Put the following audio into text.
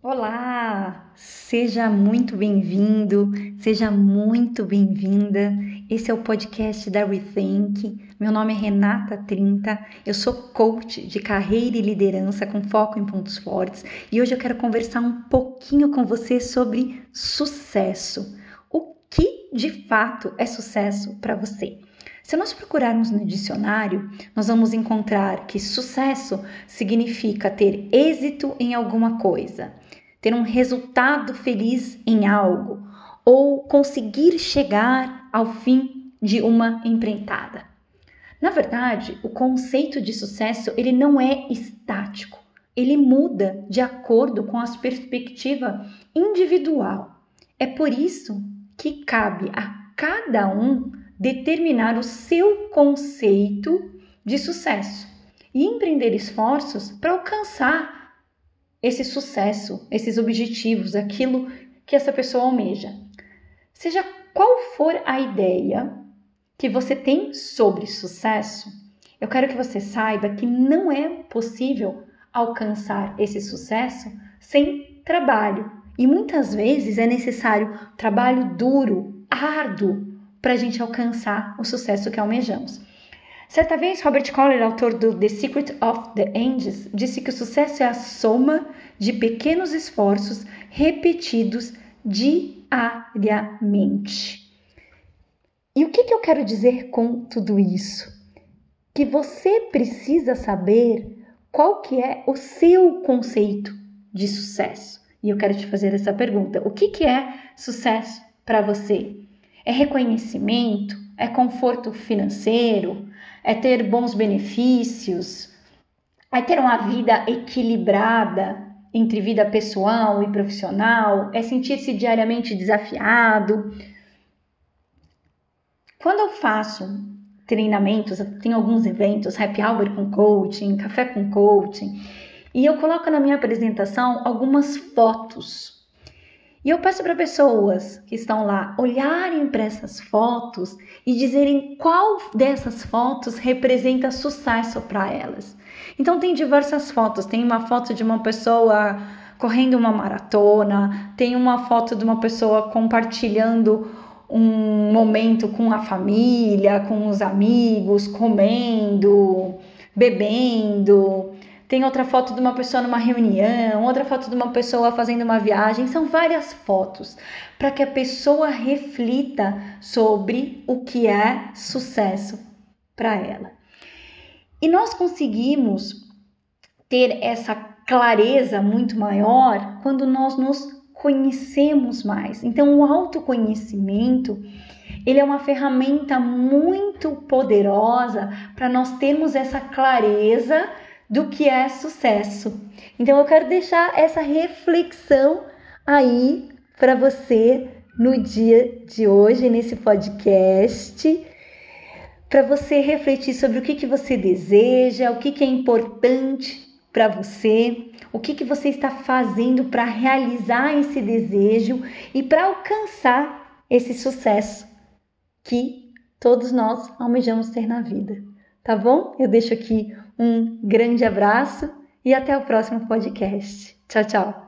Olá, seja muito bem-vindo, seja muito bem-vinda. Esse é o podcast da Rethink. Meu nome é Renata Trinta, eu sou coach de carreira e liderança com foco em pontos fortes e hoje eu quero conversar um pouquinho com você sobre sucesso. O que de fato é sucesso para você? Se nós procurarmos no dicionário, nós vamos encontrar que sucesso significa ter êxito em alguma coisa, ter um resultado feliz em algo ou conseguir chegar ao fim de uma empreitada. Na verdade, o conceito de sucesso ele não é estático, ele muda de acordo com a perspectiva individual. É por isso que cabe a cada um determinar o seu conceito de sucesso e empreender esforços para alcançar esse sucesso, esses objetivos, aquilo que essa pessoa almeja. Seja qual for a ideia que você tem sobre sucesso, eu quero que você saiba que não é possível alcançar esse sucesso sem trabalho. E muitas vezes é necessário trabalho duro, árduo, para a gente alcançar o sucesso que almejamos. Certa vez, Robert Collier, autor do The Secret of the Angels, disse que o sucesso é a soma de pequenos esforços repetidos diariamente. E o que, que eu quero dizer com tudo isso? Que você precisa saber qual que é o seu conceito de sucesso. E eu quero te fazer essa pergunta: o que, que é sucesso para você? É reconhecimento? É conforto financeiro? É ter bons benefícios? É ter uma vida equilibrada entre vida pessoal e profissional? É sentir-se diariamente desafiado? Quando eu faço treinamentos, tenho alguns eventos, happy hour com coaching, café com coaching, e eu coloco na minha apresentação algumas fotos e eu peço para pessoas que estão lá olharem para essas fotos e dizerem qual dessas fotos representa sucesso para elas. Então tem diversas fotos, tem uma foto de uma pessoa correndo uma maratona, tem uma foto de uma pessoa compartilhando um momento com a família, com os amigos, comendo, bebendo. Tem outra foto de uma pessoa numa reunião, outra foto de uma pessoa fazendo uma viagem. São várias fotos para que a pessoa reflita sobre o que é sucesso para ela. E nós conseguimos ter essa clareza muito maior quando nós nos conhecemos mais. Então, o autoconhecimento ele é uma ferramenta muito poderosa para nós termos essa clareza do que é sucesso. Então eu quero deixar essa reflexão aí para você no dia de hoje, nesse podcast, para você refletir sobre o que, que você deseja, o que, que é importante para você, o que, que você está fazendo para realizar esse desejo e para alcançar esse sucesso que todos nós almejamos ter na vida. Tá bom? Eu deixo aqui um grande abraço e até o próximo podcast. Tchau, tchau.